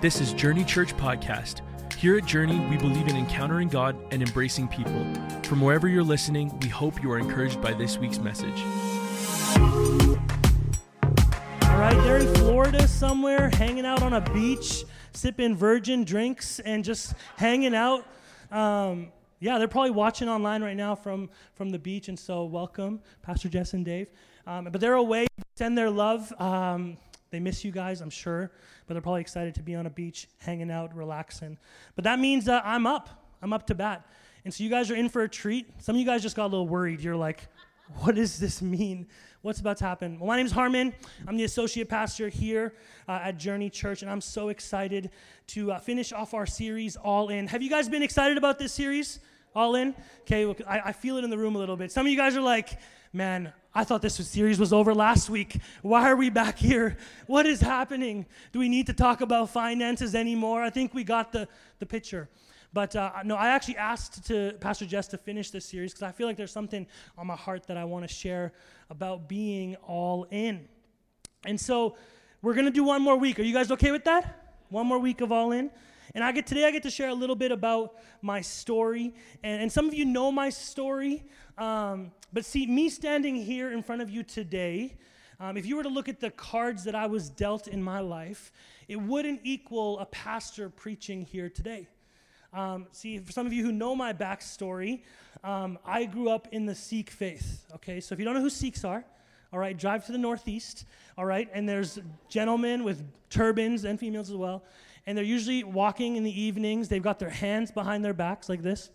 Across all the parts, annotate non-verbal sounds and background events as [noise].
This is Journey Church Podcast. Here at Journey, we believe in encountering God and embracing people. From wherever you're listening, we hope you are encouraged by this week's message. All right, they're in Florida somewhere, hanging out on a beach, sipping virgin drinks, and just hanging out. Um, yeah, they're probably watching online right now from, from the beach, and so welcome, Pastor Jess and Dave. Um, but they're away, send their love. Um, they miss you guys, I'm sure, but they're probably excited to be on a beach, hanging out, relaxing. But that means uh, I'm up. I'm up to bat. And so you guys are in for a treat. Some of you guys just got a little worried. You're like, what does this mean? What's about to happen? Well, my name is Harman. I'm the associate pastor here uh, at Journey Church, and I'm so excited to uh, finish off our series, All In. Have you guys been excited about this series? All in? Okay, well, I, I feel it in the room a little bit. Some of you guys are like, man, I thought this series was over last week. Why are we back here? What is happening? Do we need to talk about finances anymore? I think we got the, the picture. But uh, no, I actually asked to Pastor Jess to finish this series because I feel like there's something on my heart that I want to share about being all in. And so we're going to do one more week. Are you guys okay with that? One more week of all in? And I get today I get to share a little bit about my story. And, and some of you know my story. Um, but see, me standing here in front of you today, um, if you were to look at the cards that I was dealt in my life, it wouldn't equal a pastor preaching here today. Um, see, for some of you who know my backstory, um, I grew up in the Sikh faith. Okay, so if you don't know who Sikhs are, all right, drive to the northeast, all right, and there's gentlemen with turbans and females as well, and they're usually walking in the evenings. They've got their hands behind their backs like this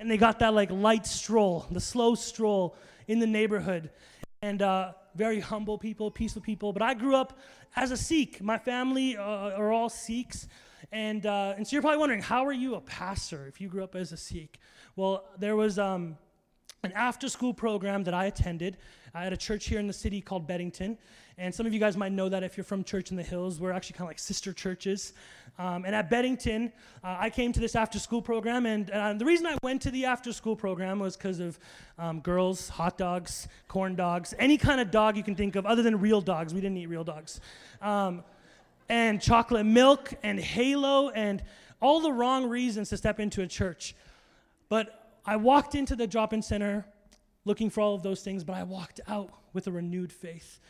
and they got that like light stroll, the slow stroll in the neighborhood. And uh, very humble people, peaceful people. But I grew up as a Sikh. My family uh, are all Sikhs. And, uh, and so you're probably wondering, how are you a pastor if you grew up as a Sikh? Well, there was um, an after school program that I attended at a church here in the city called Beddington. And some of you guys might know that if you're from Church in the Hills. We're actually kind of like sister churches. Um, and at Beddington, uh, I came to this after school program. And the reason I went to the after school program was because of um, girls, hot dogs, corn dogs, any kind of dog you can think of other than real dogs. We didn't eat real dogs. Um, and chocolate milk and halo and all the wrong reasons to step into a church. But I walked into the drop in center looking for all of those things, but I walked out with a renewed faith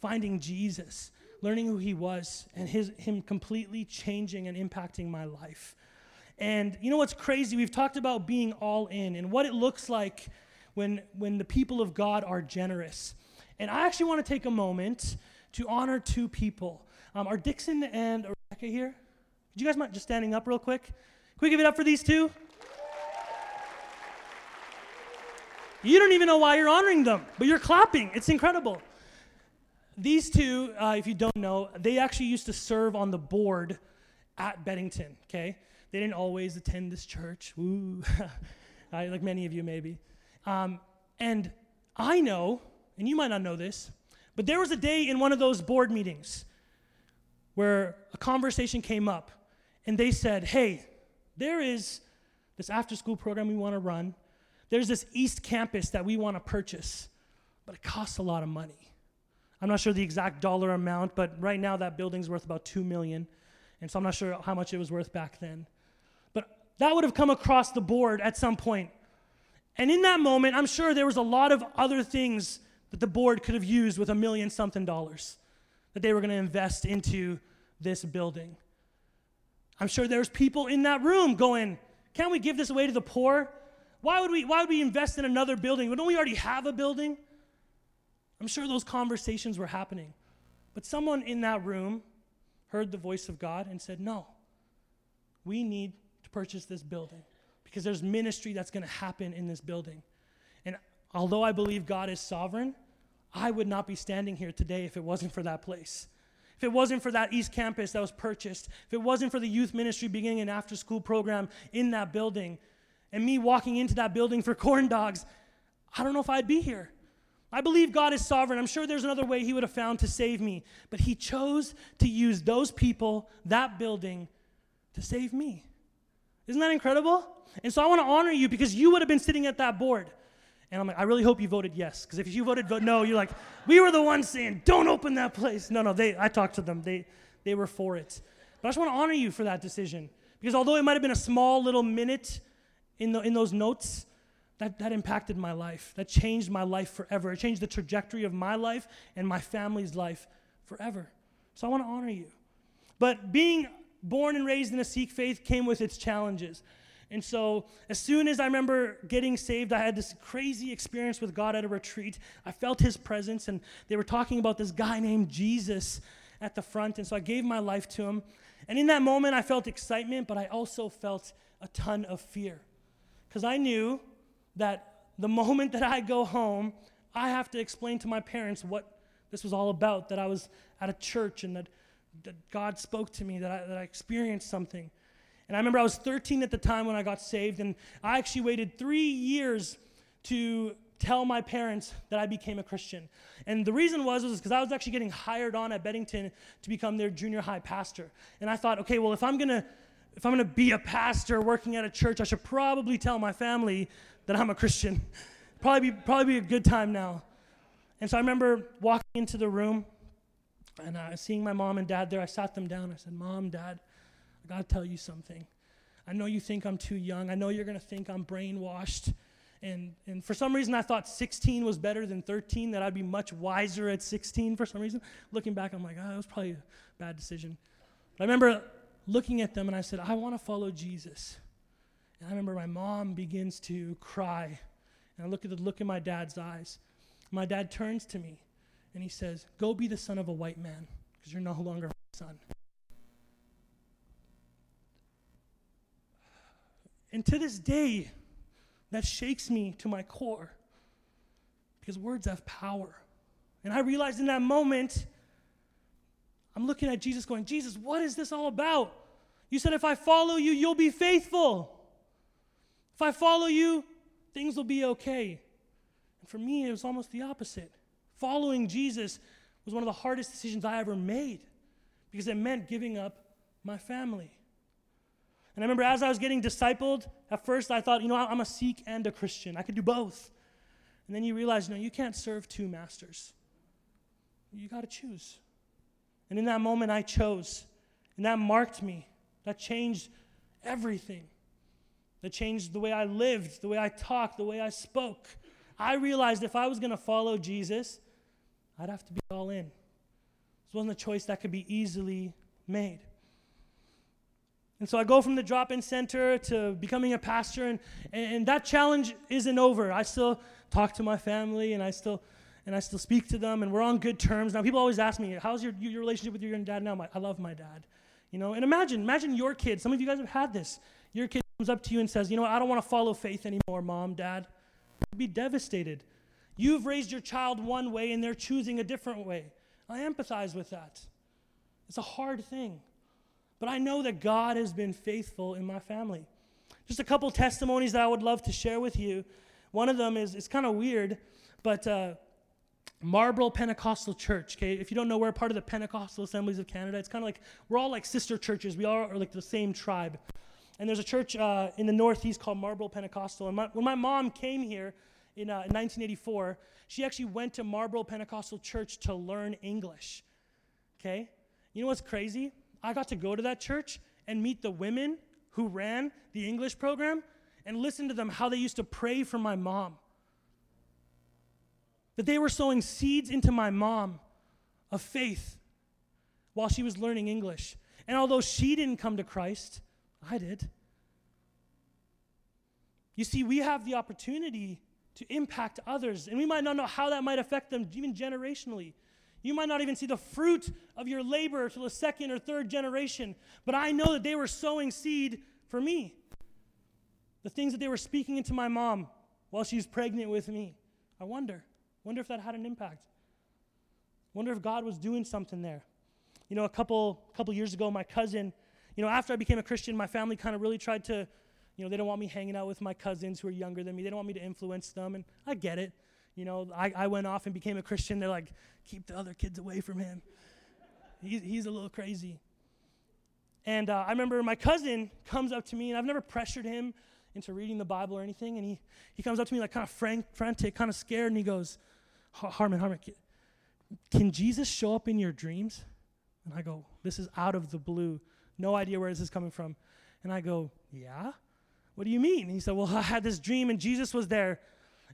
finding Jesus, learning who he was, and his, him completely changing and impacting my life. And you know what's crazy? We've talked about being all in and what it looks like when, when the people of God are generous. And I actually want to take a moment to honor two people. Um, are Dixon and Rebecca here? Could you guys mind just standing up real quick? Can we give it up for these two? You don't even know why you're honoring them, but you're clapping. It's incredible these two, uh, if you don't know, they actually used to serve on the board at Beddington, okay? They didn't always attend this church, Ooh, [laughs] like many of you maybe. Um, and I know, and you might not know this, but there was a day in one of those board meetings where a conversation came up, and they said, hey, there is this after school program we want to run. There's this East Campus that we want to purchase, but it costs a lot of money. I'm not sure the exact dollar amount, but right now that building's worth about 2 million. And so I'm not sure how much it was worth back then. But that would have come across the board at some point. And in that moment, I'm sure there was a lot of other things that the board could have used with a million something dollars that they were going to invest into this building. I'm sure there's people in that room going, can't we give this away to the poor? Why would we, why would we invest in another building? Don't we already have a building? I'm sure those conversations were happening. But someone in that room heard the voice of God and said, No, we need to purchase this building because there's ministry that's going to happen in this building. And although I believe God is sovereign, I would not be standing here today if it wasn't for that place. If it wasn't for that East Campus that was purchased, if it wasn't for the youth ministry beginning an after school program in that building, and me walking into that building for corn dogs, I don't know if I'd be here. I believe God is sovereign. I'm sure there's another way He would have found to save me. But He chose to use those people, that building, to save me. Isn't that incredible? And so I want to honor you because you would have been sitting at that board. And I'm like, I really hope you voted yes. Because if you voted vote no, you're like, we were the ones saying, don't open that place. No, no, they I talked to them. They they were for it. But I just want to honor you for that decision. Because although it might have been a small little minute in, the, in those notes, that, that impacted my life. That changed my life forever. It changed the trajectory of my life and my family's life forever. So I want to honor you. But being born and raised in a Sikh faith came with its challenges. And so, as soon as I remember getting saved, I had this crazy experience with God at a retreat. I felt His presence, and they were talking about this guy named Jesus at the front. And so, I gave my life to Him. And in that moment, I felt excitement, but I also felt a ton of fear. Because I knew that the moment that I go home, I have to explain to my parents what this was all about, that I was at a church and that, that God spoke to me, that I, that I experienced something. And I remember I was 13 at the time when I got saved, and I actually waited three years to tell my parents that I became a Christian. And the reason was was because I was actually getting hired on at Beddington to become their junior high pastor. And I thought, okay, well, if I'm gonna if I'm gonna be a pastor working at a church, I should probably tell my family that I'm a Christian. [laughs] probably be probably be a good time now. And so I remember walking into the room and uh, seeing my mom and dad there. I sat them down. I said, Mom, Dad, I got to tell you something. I know you think I'm too young. I know you're going to think I'm brainwashed. And, and for some reason, I thought 16 was better than 13, that I'd be much wiser at 16 for some reason. Looking back, I'm like, oh, that was probably a bad decision. But I remember looking at them and I said, I want to follow Jesus. And I remember my mom begins to cry. And I look at the look in my dad's eyes. My dad turns to me and he says, Go be the son of a white man because you're no longer my son. And to this day, that shakes me to my core because words have power. And I realized in that moment, I'm looking at Jesus going, Jesus, what is this all about? You said, if I follow you, you'll be faithful. If I follow you, things will be okay. And for me, it was almost the opposite. Following Jesus was one of the hardest decisions I ever made because it meant giving up my family. And I remember as I was getting discipled, at first I thought, you know, I'm a Sikh and a Christian. I could do both. And then you realize, no, you can't serve two masters. You got to choose. And in that moment, I chose. And that marked me. That changed everything. That changed the way I lived, the way I talked, the way I spoke. I realized if I was going to follow Jesus, I'd have to be all in. This wasn't a choice that could be easily made. And so I go from the drop in center to becoming a pastor, and, and that challenge isn't over. I still talk to my family, and I still and I still speak to them, and we're on good terms. Now, people always ask me, How's your, your relationship with your dad now? I love my dad. You know, and imagine, imagine your kid, some of you guys have had this. Your kid comes up to you and says, You know what, I don't want to follow faith anymore, mom, dad. You'd be devastated. You've raised your child one way, and they're choosing a different way. I empathize with that. It's a hard thing. But I know that God has been faithful in my family. Just a couple testimonies that I would love to share with you. One of them is it's kind of weird, but uh, Marlborough Pentecostal Church. Okay, if you don't know, we're part of the Pentecostal Assemblies of Canada. It's kind of like we're all like sister churches. We all are like the same tribe. And there's a church uh, in the Northeast called Marlborough Pentecostal. And my, when my mom came here in, uh, in 1984, she actually went to Marlborough Pentecostal Church to learn English. Okay, you know what's crazy? I got to go to that church and meet the women who ran the English program and listen to them how they used to pray for my mom. That they were sowing seeds into my mom of faith while she was learning English. And although she didn't come to Christ, I did. You see, we have the opportunity to impact others, and we might not know how that might affect them, even generationally. You might not even see the fruit of your labor until the second or third generation, but I know that they were sowing seed for me. The things that they were speaking into my mom while she's pregnant with me. I wonder. Wonder if that had an impact. Wonder if God was doing something there. You know, a couple couple years ago, my cousin, you know, after I became a Christian, my family kind of really tried to, you know, they don't want me hanging out with my cousins who are younger than me. They don't want me to influence them, and I get it. You know, I, I went off and became a Christian. They're like, keep the other kids away from him. He's, he's a little crazy. And uh, I remember my cousin comes up to me, and I've never pressured him into reading the Bible or anything. And he, he comes up to me like kind of frank, frantic, kind of scared, and he goes, Harman, Harman, can Jesus show up in your dreams? And I go, This is out of the blue. No idea where this is coming from. And I go, Yeah? What do you mean? And he said, Well, [laughs] I had this dream and Jesus was there.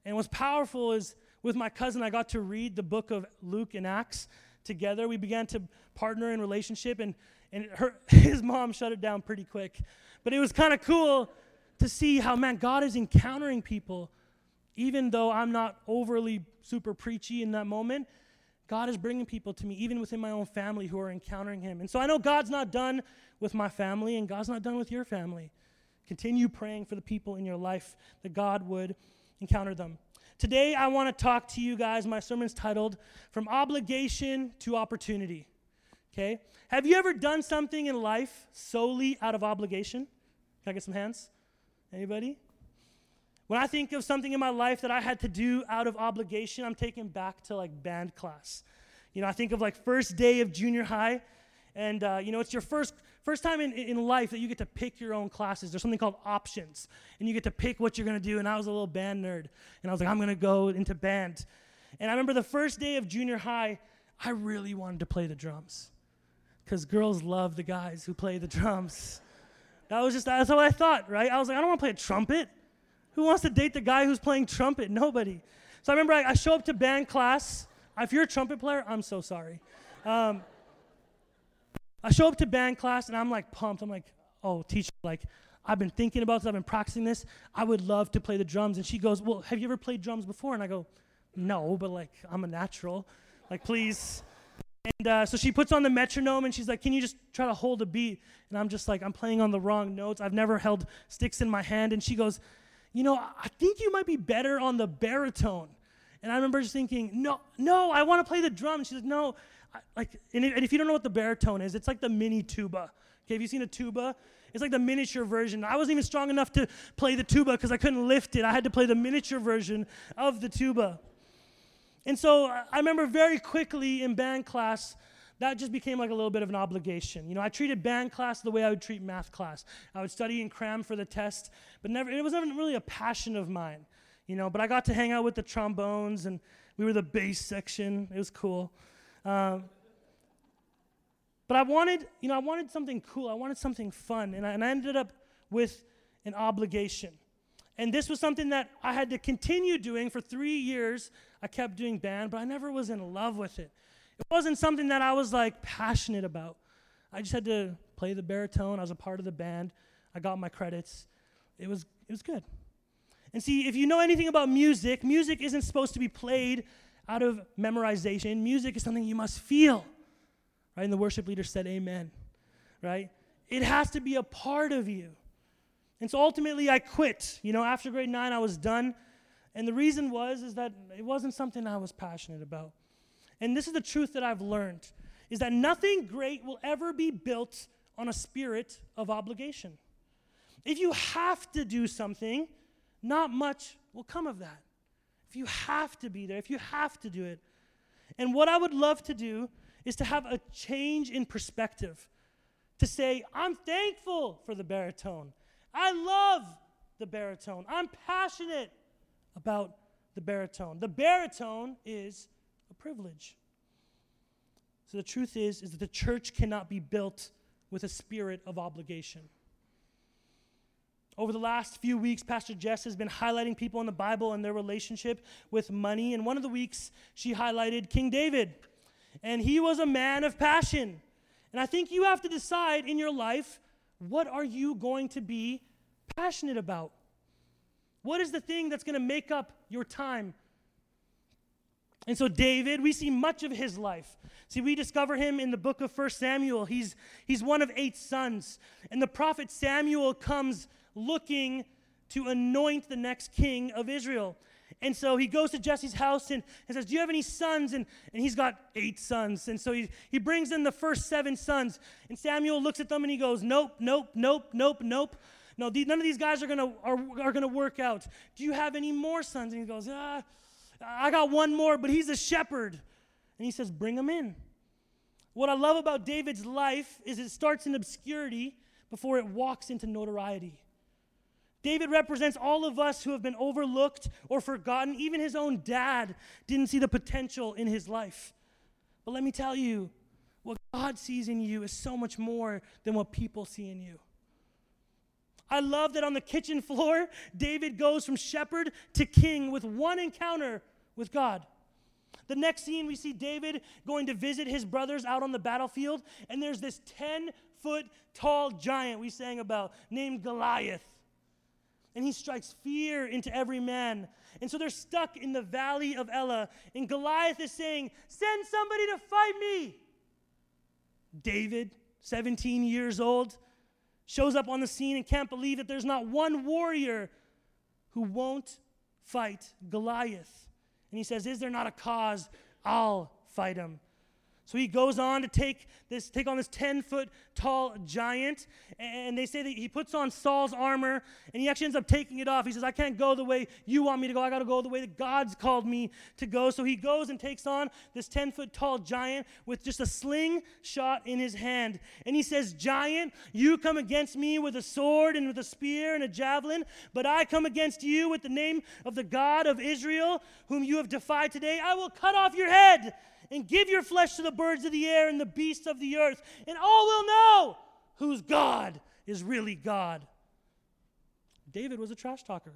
And what's powerful is with my cousin, I got to read the book of Luke and Acts together. We began to partner in relationship, and, and her, [laughs] his mom shut it down pretty quick. But it was kind of cool to see how, man, God is encountering people, even though I'm not overly super preachy in that moment. God is bringing people to me, even within my own family, who are encountering Him. And so I know God's not done with my family, and God's not done with your family. Continue praying for the people in your life that God would encounter them. Today, I want to talk to you guys. My sermon's titled From Obligation to Opportunity. Okay? Have you ever done something in life solely out of obligation? Can I get some hands? Anybody? When I think of something in my life that I had to do out of obligation, I'm taken back to like band class. You know, I think of like first day of junior high, and uh, you know, it's your first first time in, in life that you get to pick your own classes. There's something called options, and you get to pick what you're gonna do. And I was a little band nerd, and I was like, I'm gonna go into band. And I remember the first day of junior high, I really wanted to play the drums, because girls love the guys who play the drums. That was just that's what I thought, right? I was like, I don't want to play a trumpet. Who wants to date the guy who's playing trumpet? Nobody. So I remember I, I show up to band class. If you're a trumpet player, I'm so sorry. Um, I show up to band class and I'm like pumped. I'm like, oh, teacher, like, I've been thinking about this, I've been practicing this. I would love to play the drums. And she goes, Well, have you ever played drums before? And I go, No, but like, I'm a natural. Like, please. And uh, so she puts on the metronome and she's like, Can you just try to hold a beat? And I'm just like, I'm playing on the wrong notes. I've never held sticks in my hand. And she goes, You know, I think you might be better on the baritone. And I remember just thinking, No, no, I want to play the drum. she's like, No, like, and if you don't know what the baritone is, it's like the mini tuba. Okay, have you seen a tuba? It's like the miniature version. I wasn't even strong enough to play the tuba because I couldn't lift it. I had to play the miniature version of the tuba. And so I remember very quickly in band class, that just became like a little bit of an obligation. You know, I treated band class the way I would treat math class. I would study and cram for the test, but never it was never really a passion of mine. You know, but I got to hang out with the trombones and we were the bass section. It was cool. Um, but I wanted, you know, I wanted something cool. I wanted something fun. And I, and I ended up with an obligation. And this was something that I had to continue doing for three years. I kept doing band, but I never was in love with it. It wasn't something that I was like passionate about. I just had to play the baritone. I was a part of the band. I got my credits. It was, it was good. And see, if you know anything about music, music isn't supposed to be played out of memorization. Music is something you must feel. Right? And the worship leader said, Amen. Right? It has to be a part of you. And so ultimately I quit. You know, after grade nine, I was done. And the reason was is that it wasn't something I was passionate about. And this is the truth that I've learned is that nothing great will ever be built on a spirit of obligation. If you have to do something, not much will come of that if you have to be there, if you have to do it. And what I would love to do is to have a change in perspective. To say, I'm thankful for the baritone. I love the baritone. I'm passionate about the baritone. The baritone is a privilege. So the truth is is that the church cannot be built with a spirit of obligation. Over the last few weeks, Pastor Jess has been highlighting people in the Bible and their relationship with money. And one of the weeks, she highlighted King David. And he was a man of passion. And I think you have to decide in your life what are you going to be passionate about? What is the thing that's going to make up your time? And so, David, we see much of his life. See, we discover him in the book of First Samuel. He's, he's one of eight sons. And the prophet Samuel comes looking to anoint the next king of Israel. And so he goes to Jesse's house and, and says, Do you have any sons? And, and he's got eight sons. And so he, he brings in the first seven sons. And Samuel looks at them and he goes, Nope, nope, nope, nope, nope. No, the, none of these guys are gonna are, are gonna work out. Do you have any more sons? And he goes, Ah, I got one more, but he's a shepherd. And he says, Bring him in. What I love about David's life is it starts in obscurity before it walks into notoriety. David represents all of us who have been overlooked or forgotten. Even his own dad didn't see the potential in his life. But let me tell you, What God sees in you is so much more than what people see in you. I love that on the kitchen floor, David goes from shepherd to king with one encounter with God. The next scene, we see David going to visit his brothers out on the battlefield, and there's this 10 foot tall giant we sang about named Goliath. And he strikes fear into every man. And so they're stuck in the valley of Elah, and Goliath is saying, Send somebody to fight me. David, 17 years old, shows up on the scene and can't believe that there's not one warrior who won't fight Goliath. And he says, Is there not a cause? I'll fight him. So he goes on to take this, take on this 10 foot tall giant, and they say that he puts on Saul's armor, and he actually ends up taking it off. He says, I can't go the way you want me to go. I got to go the way that God's called me to go. So he goes and takes on this 10 foot tall giant with just a sling shot in his hand. And he says, Giant, you come against me with a sword and with a spear and a javelin, but I come against you with the name of the God of Israel, whom you have defied today. I will cut off your head and give your flesh to the birds of the air and the beasts of the earth, and all will know whose God is really God. David was a trash talker.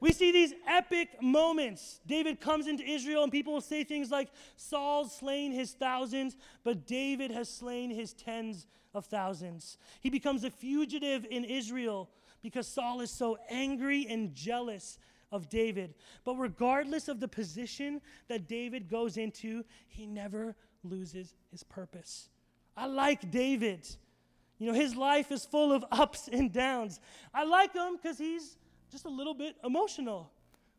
We see these epic moments. David comes into Israel, and people will say things like, Saul's slain his thousands, but David has slain his tens of thousands. He becomes a fugitive in Israel because Saul is so angry and jealous of David. But regardless of the position that David goes into, he never loses his purpose. I like David. You know, his life is full of [laughs] ups and downs. I like him because he's just a little bit emotional,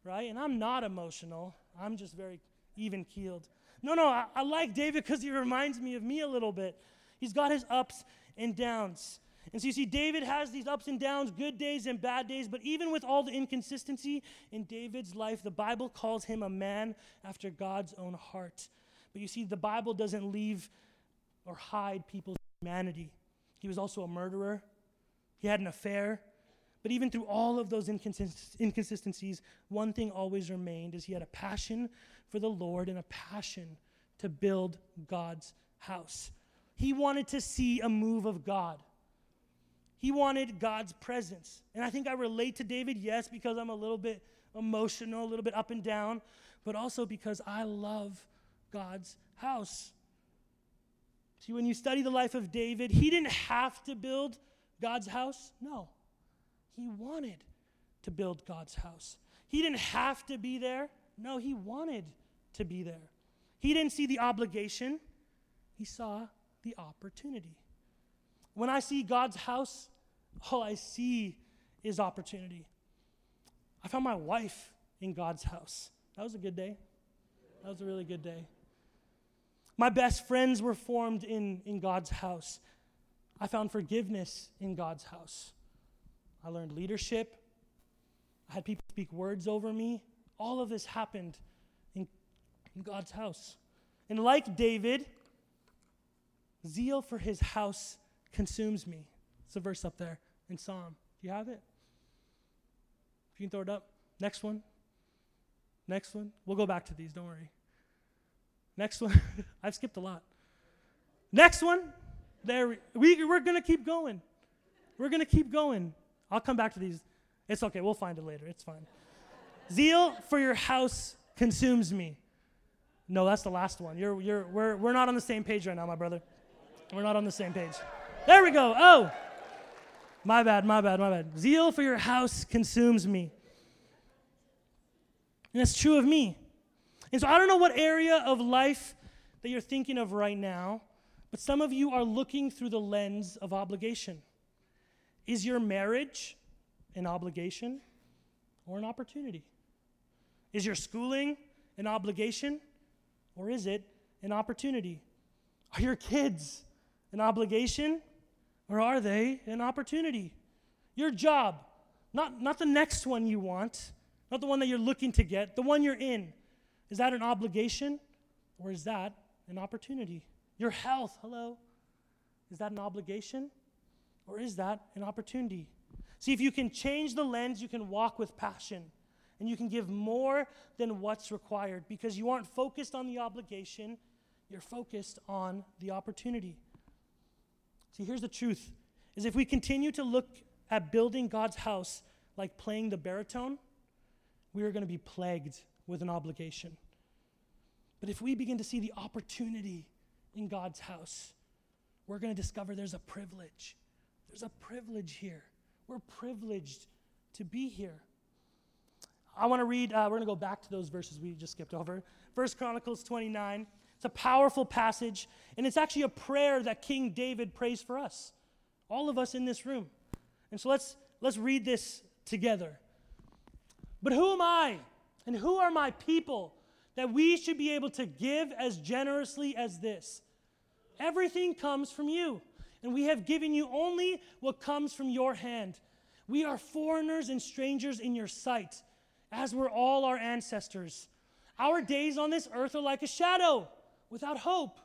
right? And I'm not emotional, I'm just very even keeled. No, no, I, I like David because he reminds me of me a little bit. He's got his ups and downs. And so you see, David has these ups and downs, good days and bad days, but even with all the inconsistency in David's life, the Bible calls him a man after God's own heart. But you see, the Bible doesn't leave or hide people's humanity. He was also a murderer, he had an affair. But even through all of those inconsist- inconsistencies, one thing always remained is he had a passion for the Lord and a passion to build God's house. He wanted to see a move of God. He wanted God's presence. And I think I relate to David, yes, because I'm a little bit emotional, a little bit up and down, but also because I love God's house. See, when you study the life of David, he didn't have to build God's house. No, he wanted to build God's house. He didn't have to be there. No, he wanted to be there. He didn't see the obligation, he saw the opportunity. When I see God's house, all I see is opportunity. I found my wife in God's house. That was a good day. That was a really good day. My best friends were formed in, in God's house. I found forgiveness in God's house. I learned leadership. I had people speak words over me. All of this happened in, in God's house. And like David, zeal for his house consumes me. It's a verse up there in Psalm. Do you have it? If you can throw it up. Next one. Next one. We'll go back to these, don't worry. Next one. [laughs] I've skipped a lot. Next one. There we, we're going to keep going. We're going to keep going. I'll come back to these. It's okay. We'll find it later. It's fine. Zeal for your house consumes me. No, that's the last one. You're, you're, we're, we're not on the same page right now, my brother. We're not on the same page. There we go. Oh, my bad, my bad, my bad. Zeal for your house consumes me. And that's true of me. And so I don't know what area of life that you're thinking of right now, but some of you are looking through the lens of obligation. Is your marriage an obligation or an opportunity? Is your schooling an obligation or is it an opportunity? Are your kids an obligation or are they an opportunity? Your job, not, not the next one you want, not the one that you're looking to get, the one you're in. Is that an obligation or is that an opportunity? Your health, hello, is that an obligation or is that an opportunity? See, if you can change the lens, you can walk with passion. and you can give more than what's required because you aren't focused on the obligation, you're focused on the opportunity. See, here's the truth is if we continue to look at building God's house like playing the baritone, we are going to be plagued with an obligation. But if we begin to see the opportunity in God's house, we're going to discover there's a privilege. There's a privilege here. We're privileged to be here. I want to read, uh, we're going to go back to those verses we just skipped over. First Chronicles 29. It's a powerful passage, and it's actually a prayer that King David prays for us, all of us in this room. And so let's, let's read this together. But who am I, and who are my people that we should be able to give as generously as this? Everything comes from you, and we have given you only what comes from your hand. We are foreigners and strangers in your sight, as were all our ancestors. Our days on this earth are like a shadow, without hope.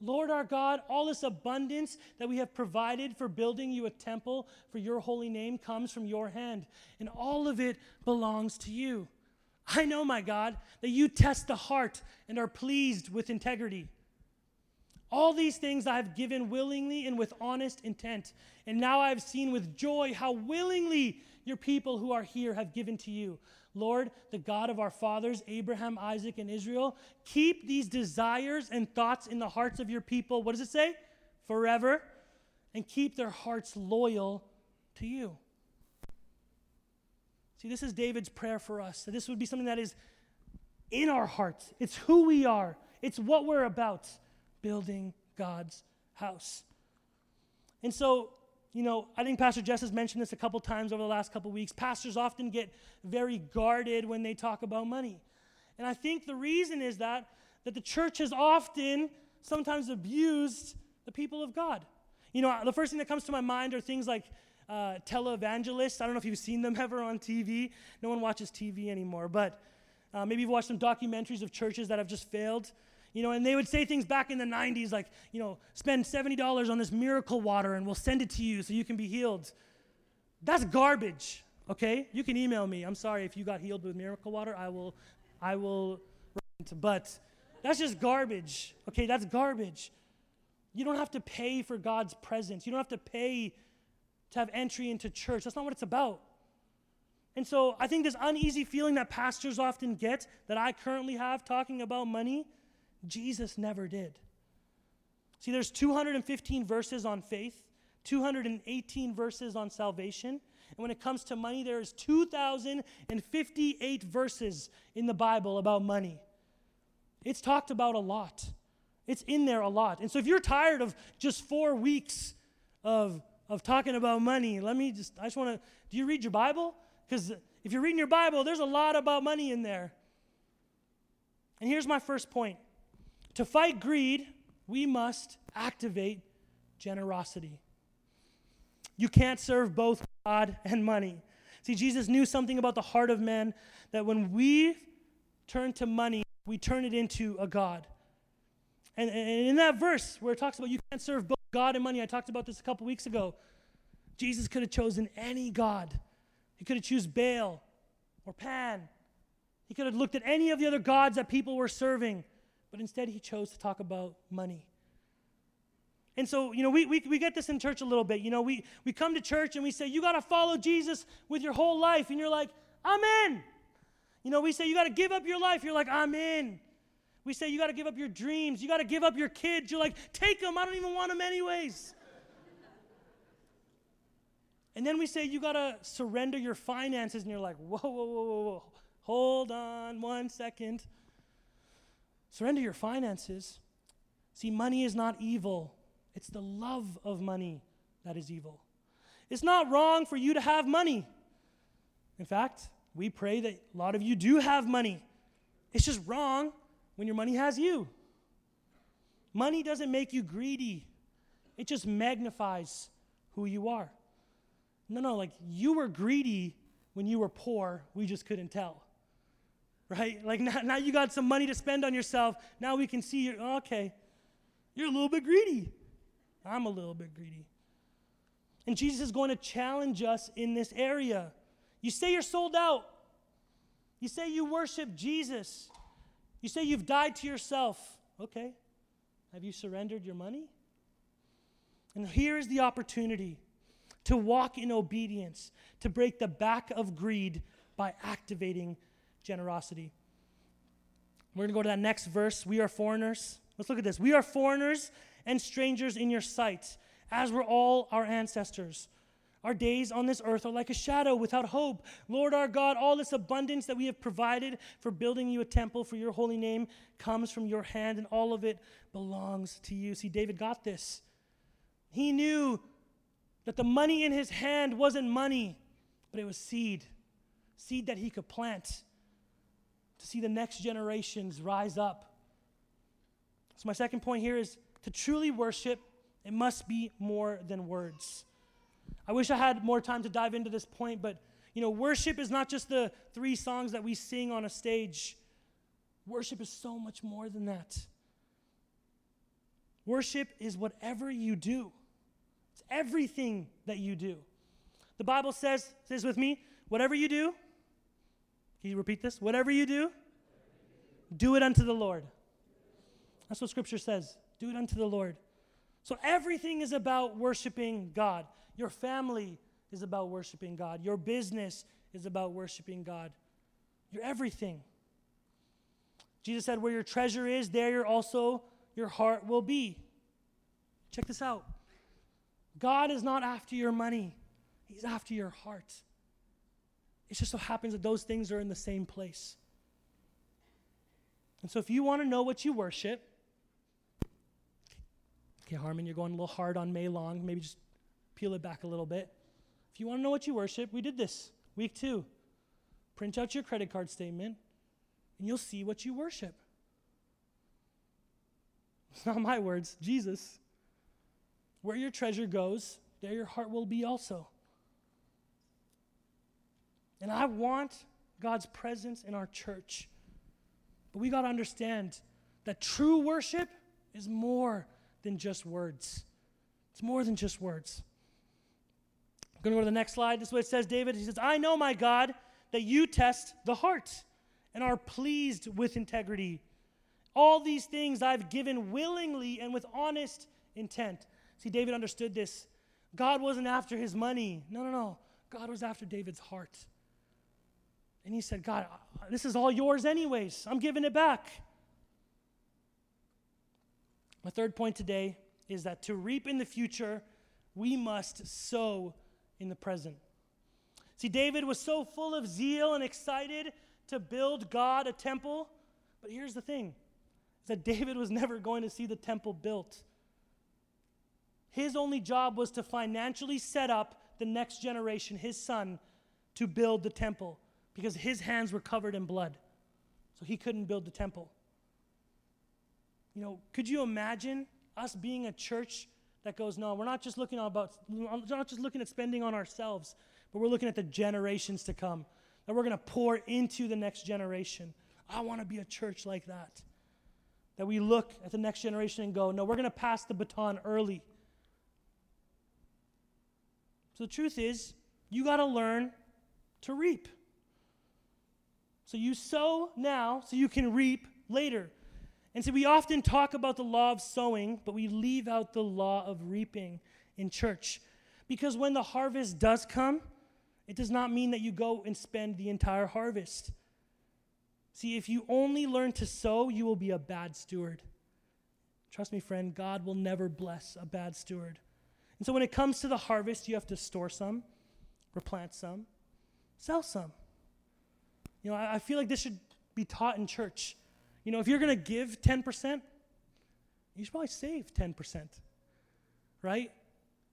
Lord our God, all this abundance that we have provided for building you a temple for your holy name comes from your hand, and all of it belongs to you. I know, my God, that you test the heart and are pleased with integrity. All these things I have given willingly and with honest intent. And now I have seen with joy how willingly your people who are here have given to you. Lord, the God of our fathers, Abraham, Isaac, and Israel, keep these desires and thoughts in the hearts of your people. What does it say? Forever. And keep their hearts loyal to you. See, this is David's prayer for us. That this would be something that is in our hearts. It's who we are, it's what we're about building God's house. And so, you know, I think Pastor Jess has mentioned this a couple times over the last couple weeks. Pastors often get very guarded when they talk about money. And I think the reason is that that the church has often sometimes abused the people of God. You know, the first thing that comes to my mind are things like uh, televangelists. I don't know if you've seen them [laughs] ever on TV. No one watches TV anymore, but uh, maybe you've watched some documentaries of churches that have just failed. You know, and they would say things back in the 90s like, you know, spend $70 on this miracle water and we'll send it to you so you can be healed. That's garbage, okay? You can email me. I'm sorry if you got healed with miracle water. I will, I will, but that's just garbage, okay? That's garbage. You don't have to pay for God's presence. You don't have to pay to have entry into church. That's not what it's about. And so I think this uneasy feeling that pastors often get, that I currently have talking about money, Jesus never did. See, there's 215 verses on faith, 218 verses on salvation. And when it comes to money, there's 2,058 verses in the Bible about money. It's talked about a lot. It's in there a lot. And so if you're tired of just four weeks of, of talking about money, let me just, I just want to, do you read your Bible? Because if you're reading your Bible, there's a lot about money in there. And here's my first point to fight greed, we must activate generosity. You can't serve both God and money. See, Jesus knew something about the heart of man that when we turn to money, we turn it into a God. And, and in that verse where it talks about you can't serve both God and money, I talked about this a couple weeks ago. Jesus could have chosen any God. He could have chosen Baal or Pan. He could have looked at any of the other gods that people were serving but instead he chose to talk about money. And so, you know, we, we, we get this in church a little bit. You know, we, we come to church and we say, you got to follow Jesus with your whole life. And you're like, I'm in. You know, we say, you got to give up your life. You're like, I'm in. We say, you got to give up your dreams. You got to give up your kids. You're like, take them. I don't even want them anyways. and then we say, you got to surrender your finances. And you're like, whoa, whoa, whoa, whoa, whoa. Hold on one second. Surrender your finances. See, money is not evil, it's the love of money that is evil. It's not wrong for you to have money. In fact, we pray that a lot of you do have money. It's just wrong when your money has you. Money doesn't make you greedy, it just magnifies who you are. No, no, like you were greedy when you were poor, we just couldn't tell right? Like now, now you got some money to spend on yourself. Now we can see you. Oh, okay, you're a little bit greedy. I'm a little bit greedy. And Jesus is going to challenge us in this area. You say you're sold out. You say you worship Jesus. You say you've died to yourself. Okay. Have you surrendered your money? And here is the opportunity to walk in obedience, to break the back of greed by activating generosity. We're going to go to that next verse. We are foreigners. Let's look at this. We are foreigners and strangers in your sight, as were all our ancestors. Our days on this earth are like a shadow without hope. Lord our God, all this abundance that we have provided for building you a temple for your holy name comes from your hand, and all of it belongs to you. See, David got this. He knew that the money in his hand wasn't money, but it was seed seed that he could plant to see the next generations rise up. So, my second point here is to truly worship, it must be more than words. I wish I had more time to dive into this point, but you know, worship is not just the three songs that we sing on a stage. Worship is so much more than that. Worship is whatever you do. It's everything that you do. The Bible says, says with me, whatever you do, can you repeat this? Whatever you do, do it unto the Lord. That's what Scripture says. Do it unto the Lord. So everything is about worshiping God. Your family is about worshiping God. Your business is about worshiping God. Your everything. Jesus said, Where your treasure is, there also your heart will be. Check this out God is not after your money, He's after your heart. It just so happens that those things are in the same place. And so if you want to know what you worship, okay, Harman, you're going a little hard on May Long. Maybe just peel it back a little bit. If you want to know what you worship, we did this week two. Print out your credit card statement, and you'll see what you worship. It's not my words, Jesus. Where your treasure goes, there your heart will be also. And I want God's presence in our church. But we got to understand that true worship is more than just words. It's more than just words. I'm going to go to the next slide. This is what it says, David. He says, I know, my God, that you test the heart and are pleased with integrity. All these things I've given willingly and with honest intent. See, David understood this. God wasn't after his money. No, no, no. God was after David's heart. And he said, God, uh, this is all yours, anyways. I'm giving it back. My third point today is that to reap in the future, we must sow in the present. See, David was so full of zeal and excited to build God a temple, but here's the thing that [laughs] David was never going to see the temple built. His only job was to financially set up the next generation, his son, to build the temple because his hands were covered in blood. So he couldn't build the temple. You know, could you imagine us being a church that goes, no, we're not just looking about, we're not just looking at spending on ourselves, but we're looking at the generations to come. That we're going to pour into the next generation. I want to be a church like that. That we look at the next generation and go, no, we're going to pass the baton early. So the truth is, you got to learn to reap. So you sow now so you can reap later. And so we often talk about the law of sowing, but we leave out the law of reaping in church. Because when the harvest does come, it does not mean that you go and spend the entire harvest. See, if you only learn to sow, you will be a bad steward. Trust me, friend, God will never bless a bad steward. And so when it comes to the harvest, you have to store some, replant some, sell some. You know, I, I feel like this should be taught in church. You know, if you're going to give 10%, you should probably save 10%, right?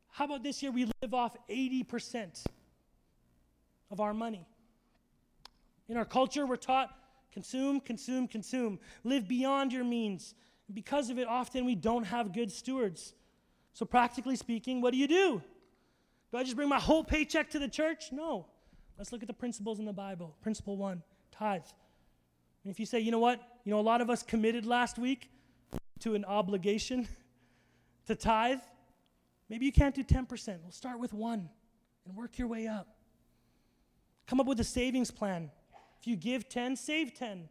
How about this year we live off 80% of our money? In our culture, we're taught consume, consume, consume, live beyond your means. Because of it, often we don't have good stewards. So, practically speaking, what do you do? Do I just bring my whole paycheck to the church? No. Let's look at the principles in the Bible. Principle one tithe. And if you say, you know what, you know, a lot of us committed last week to an obligation [laughs] to tithe, maybe you can't do 10%. We'll start with one and work your way up. Come up with a savings plan. If you give 10, save 10.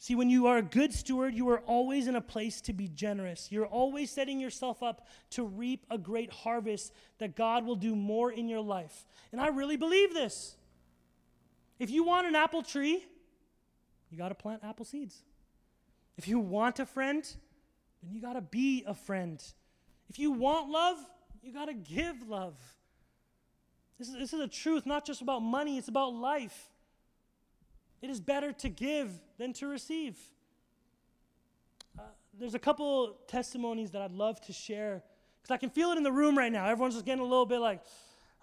See, when you are a good steward, you are always in a place to be generous. You're always setting yourself up to reap a great harvest that God will do more in your life. And I really believe this. If you want an apple tree, you got to plant apple seeds. If you want a friend, then you got to be a friend. If you want love, you got to give love. This is, this is a truth, not just about money, it's about life. It is better to give than to receive. Uh, there's a couple testimonies that I'd love to share because I can feel it in the room right now. Everyone's just getting a little bit like,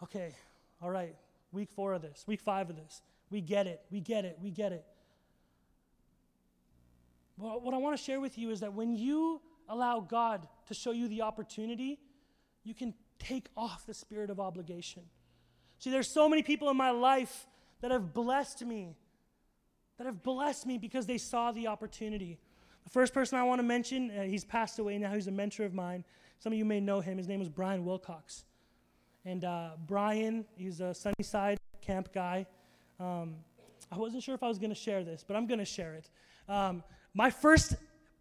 okay, all right, week four of this, week five of this. We get it, we get it, we get it. Well, what I want to share with you is that when you allow God to show you the opportunity, you can take off the spirit of obligation. See, there's so many people in my life that have blessed me, that have blessed me because they saw the opportunity. The first person I want to mention, uh, he's passed away now, he's a mentor of mine. Some of you may know him. His name was Brian Wilcox. And uh, Brian, he's a Sunnyside camp guy. Um, I wasn't sure if I was going to share this, but I'm going to share it. Um, my first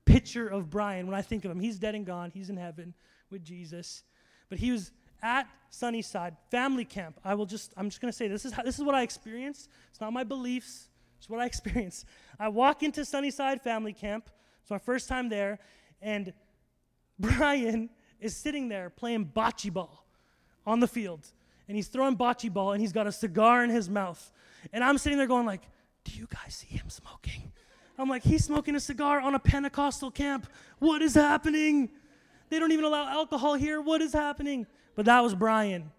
picture of Brian, when I think of him, he's dead and gone. He's in heaven with Jesus. But he was at Sunnyside family camp. I will just, I'm just going to say this is, how, this is what I experienced. It's not my beliefs, it's what I [laughs] experienced. I walk into Sunnyside family camp. It's my first time there. And Brian is sitting there playing bocce ball on the field. And he's throwing bocce ball and he's got a cigar in his mouth. And I'm sitting there going like, do you guys see him smoking? I'm like, he's smoking a cigar on a Pentecostal camp. What is happening? They don't even allow alcohol here. What is happening? But that was Brian.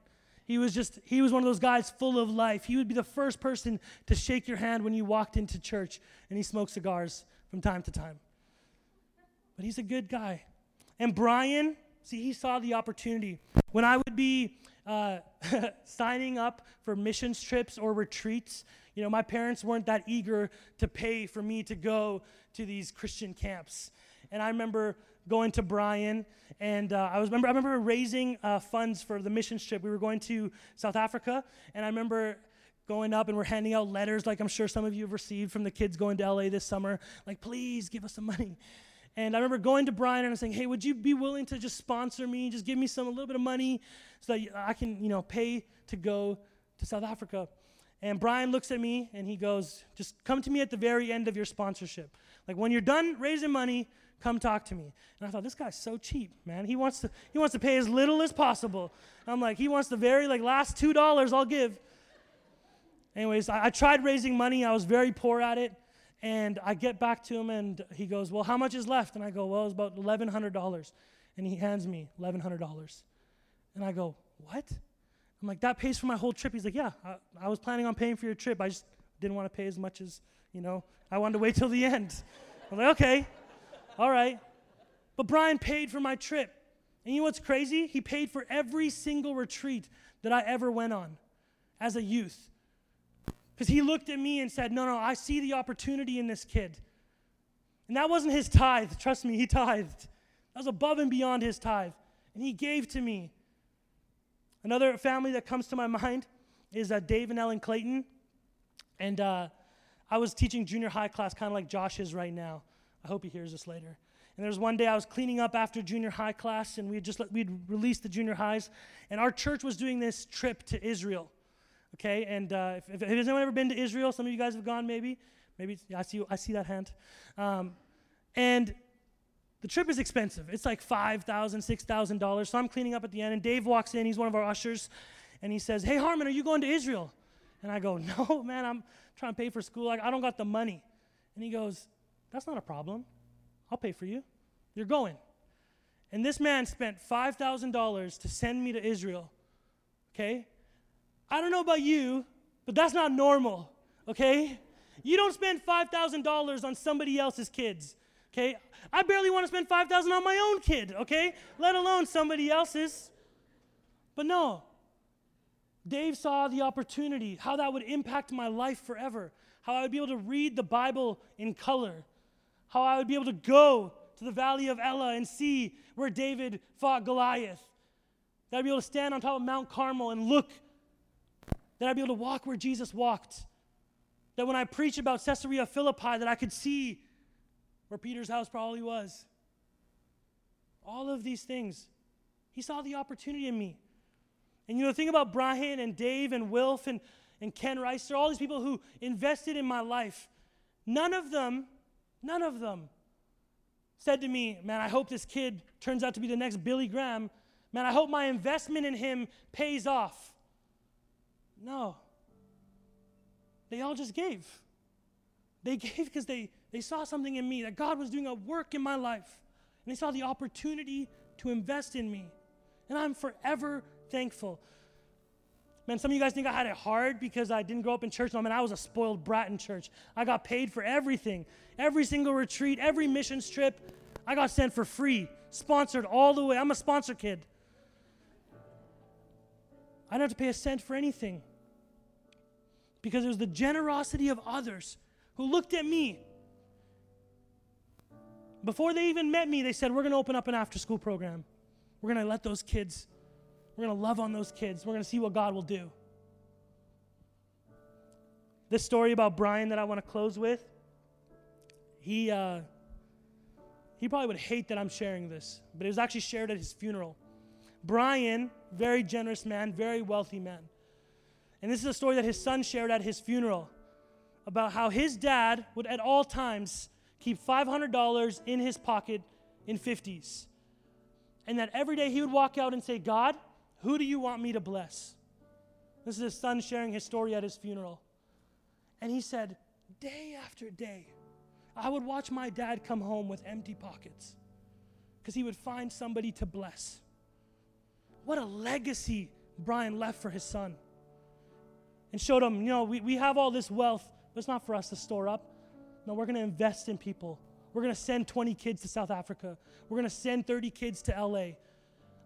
He was just, he was one of those guys full of life. He would be the first person to shake your hand when you walked into church, and he smoked cigars from time to time. But he's a good guy. And Brian, see, he saw the opportunity. When I would be uh, [laughs] signing up for missions trips or retreats, you know, my parents weren't that eager to pay for me to go to these Christian camps. And I remember going to Brian, and uh, I was remember I remember raising uh, funds for the mission trip. We were going to South Africa, and I remember going up and we're handing out letters, like I'm sure some of you have received from the kids going to LA this summer, like please give us some money. And I remember going to Brian and saying, "Hey, would you be willing to just sponsor me, just give me some a little bit of money, so that I can, you know, pay to go to South Africa?" And Brian looks at me and he goes, Just come to me at the very end of your sponsorship. Like when you're done raising money, come talk to me. And I thought, this guy's so cheap, man. He wants to, he wants to pay as little as possible. I'm like, he wants the very like last two dollars I'll give. Anyways, I, I tried raising money. I was very poor at it. And I get back to him and he goes, Well, how much is left? And I go, Well, it's about $1,100. And he hands me $1,100. And I go, What? I'm like, that pays for my whole trip. He's like, yeah, I, I was planning on paying for your trip. I just didn't want to pay as much as, you know, I wanted to wait till the end. I'm like, okay, all right. But Brian paid for my trip. And you know what's crazy? He paid for every single retreat that I ever went on as a youth. Because he looked at me and said, no, no, I see the opportunity in this kid. And that wasn't his tithe. Trust me, he tithed. That was above and beyond his tithe. And he gave to me. Another family that comes to my [laughs] mind is uh, Dave and Ellen Clayton. And uh, I was teaching junior high class, kind of like Josh is right now. I hope he hears this later. And there was one day I was cleaning up after junior high class, and we just let, we'd released the junior highs, and our church was doing this trip to Israel. Okay, and uh, if, if, has anyone ever been to Israel? Some of you guys have gone, maybe. Maybe I see I see that hand. Um, and the trip is expensive. It's like $5,000, $6,000. So I'm cleaning up at the end, and Dave walks in. He's one of our ushers, and he says, Hey, Harman, are you going to Israel? And I go, [laughs] No, man, I'm trying to pay for school. I, I don't got the money. And he goes, That's not a problem. I'll pay for you. You're going. And this man spent $5,000 to send me to Israel. Okay? I don't know about you, but that's not normal. Okay? You don't spend $5,000 on somebody else's kids. Okay? I barely want to spend 5000 on my own kid, okay? Let alone somebody else's. But no. Dave saw the opportunity, how that would impact my life forever, how I would be able to read the Bible in color, how I would be able to go to the valley of Elah and see where David fought Goliath. That I'd be able to stand on top of Mount Carmel and look. That I'd be able to walk where Jesus walked. That when I preach about Caesarea Philippi, that I could see where Peter's house probably was. All of these things. He saw the opportunity in me. And you know, the thing about Brian and Dave and Wilf and, and Ken Reister, all these people who invested in my life, none of them, none of them said to me, Man, I hope this kid turns out to be the next Billy Graham. Man, I hope my investment in him pays off. No. They all just gave. They [laughs] gave because they, they saw something in me, that God was doing a work in my life. And they saw the opportunity to invest in me. And I'm forever thankful. Man, some of you guys think I had it hard because I didn't grow up in church. No, man, I was a spoiled brat in church. I got paid for everything. Every single retreat, every missions trip, I got sent for free, sponsored all the way. I'm a sponsor kid. I didn't have to pay a cent for anything because it was the generosity of others who looked at me. Before they even met me, they said, We're going to open up an after school program. We're going to let those kids we're going to love on those kids. We're going to see what God will do. This story about Brian that I want to close with, he, uh, he probably would hate that I'm sharing this, but it was actually shared at his funeral. Brian, very generous man, very wealthy man. And this is a story that his son shared at his funeral about how his dad would at all times keep $500 in his pocket in 50s. And that every day he would walk out and say, God, who do you want me to bless? This is his son sharing his story at his funeral. And he said, Day after day, I would watch my dad come home with empty pockets because he would find somebody to bless. What a legacy Brian left for his son. And showed him, you know, we, we have all this wealth, but it's not for us to store up. No, we're going to invest in people. We're going to send 20 kids to South Africa. We're going to send 30 kids to LA.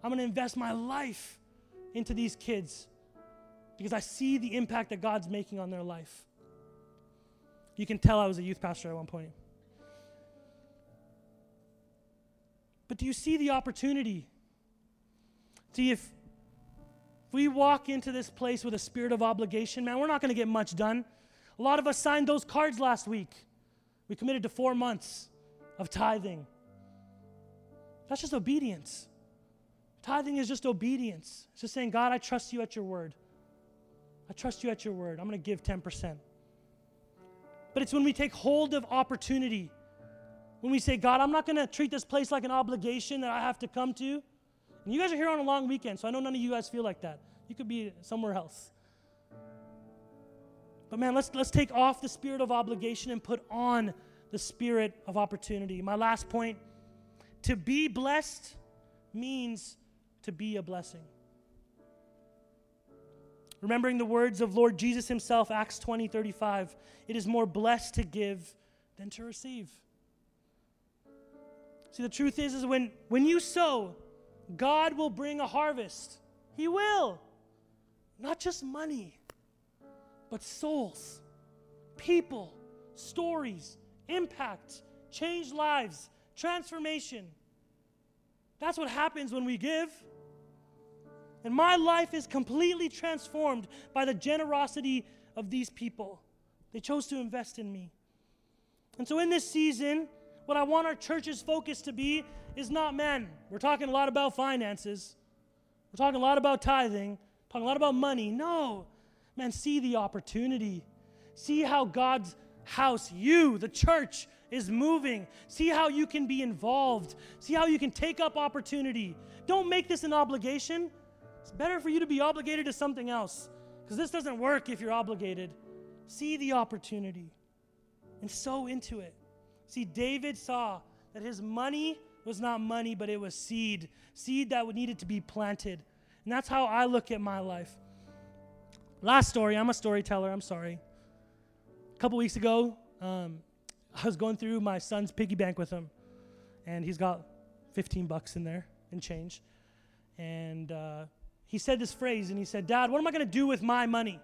I'm going to invest my life into these kids because I see the impact that God's making on their life. You can tell I was a youth pastor at one point. But do you see the opportunity? See, if, if we walk into this place with a spirit of obligation, man, we're not going to get much done. A lot of us signed those cards last week. We committed to four months of tithing. That's just obedience. Tithing is just obedience. It's just saying, God, I trust you at your word. I trust you at your word. I'm going to give 10%. But it's when we take hold of opportunity, when we say, God, I'm not going to treat this place like an obligation that I have to come to. And you guys are here on a long weekend, so I know none of you guys feel like that. You could be somewhere else. But man, let's, let's take off the spirit of obligation and put on the spirit of opportunity. My last point to be blessed means to be a blessing. Remembering the words of Lord Jesus himself, Acts 20 35, it is more blessed to give than to receive. See, the truth is, is when, when you sow, God will bring a harvest. He will. Not just money, but souls, people, stories, impact, changed lives, transformation. That's what happens when we give. And my life is completely transformed by the generosity of these people. They chose to invest in me. And so, in this season, what I want our church's focus to be is not men. We're talking a lot about finances, we're talking a lot about tithing, talking a lot about money. No, man, see the opportunity. See how God's house, you, the church, is moving. See how you can be involved. See how you can take up opportunity. Don't make this an obligation. It's better for you to be obligated to something else because this doesn't work if you're obligated. See the opportunity and sow into it. See, David saw that his money was not money, but it was seed, seed that would needed to be planted. And that's how I look at my life. Last story, I'm a storyteller, I'm sorry. A couple weeks ago, um, I was going through my son's piggy bank with him, and he's got 15 bucks in there and change. And uh, he said this phrase, and he said, Dad, what am I going to do with my money?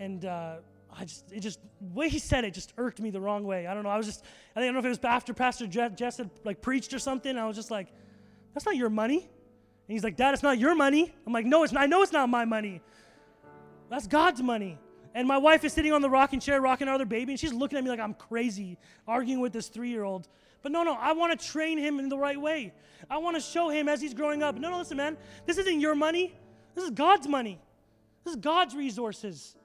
And uh, I just, it just, the way he said it just irked me the wrong way. I don't know. I was just, I don't know if it was after Pastor Jess had like preached or something. I was just like, that's not your money. And he's like, Dad, it's not your money. I'm like, no, it's not. I know it's not my money. That's God's money. And my wife is sitting on the rocking chair, rocking our other baby, and she's looking at me like I'm crazy, arguing with this three year old. But no, no, I want to train him in the right way. I want to show him as he's growing up. No, no, listen, man, this isn't your money. This is God's money. This is God's resources.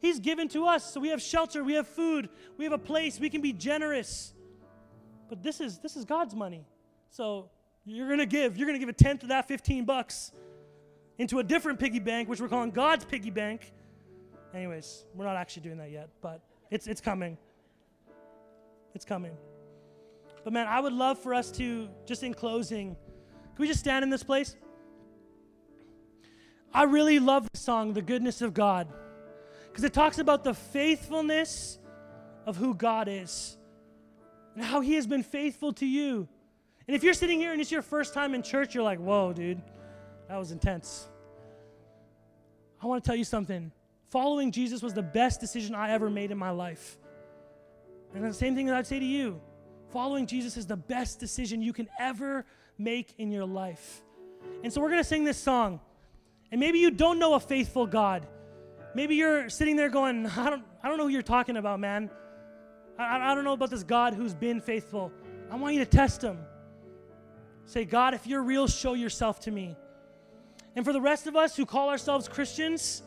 He's given to us. So we have shelter, we have food, we have a place, we can be generous. But this is this is God's money. So you're gonna give, you're gonna give a tenth of that 15 bucks into a different piggy bank, which we're calling God's piggy bank. Anyways, we're not actually doing that yet, but it's it's coming. It's coming. But man, I would love for us to just in closing, can we just stand in this place? I really love the song, The Goodness of God, because it talks about the faithfulness of who God is and how He has been faithful to you. And if you're sitting here and it's your first time in church, you're like, whoa, dude, that was intense. I want to tell you something. Following Jesus was the best decision I ever made in my life. And the same thing that I'd say to you following Jesus is the best decision you can ever make in your life. And so we're going to sing this song. And maybe you don't know a faithful God. Maybe you're sitting there going, [laughs] I don't, I don't know who you're talking about, man. I, I don't know about this God who's been faithful. I want you to test him. Say, God, if you're real, show yourself to me. And for the rest of us who call ourselves Christians,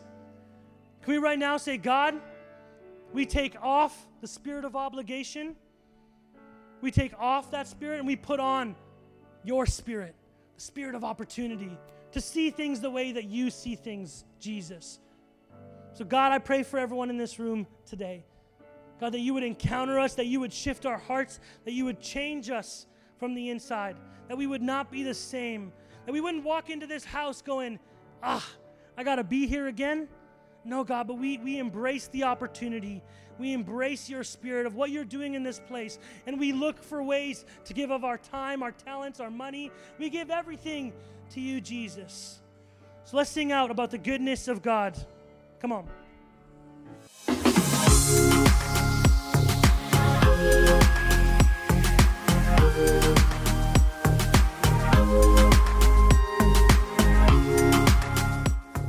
can we right now say, God, we take off the spirit of obligation, we take off that spirit, and we put on your spirit, the spirit of opportunity to see things the way that you see things, Jesus. So, God, I pray for everyone in this room today. God, that you would encounter us, that you would shift our hearts, that you would change us from the inside, that we would not be the same, that we wouldn't walk into this house going, ah, I got to be here again. No, God, but we, we embrace the opportunity. We embrace your spirit of what you're doing in this place. And we look for ways to give of our time, our talents, our money. We give everything to you, Jesus. So let's sing out about the goodness of God. Come on.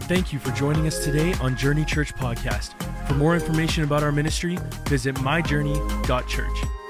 Thank you for joining us today on Journey Church Podcast. For more information about our ministry, visit myjourney.church.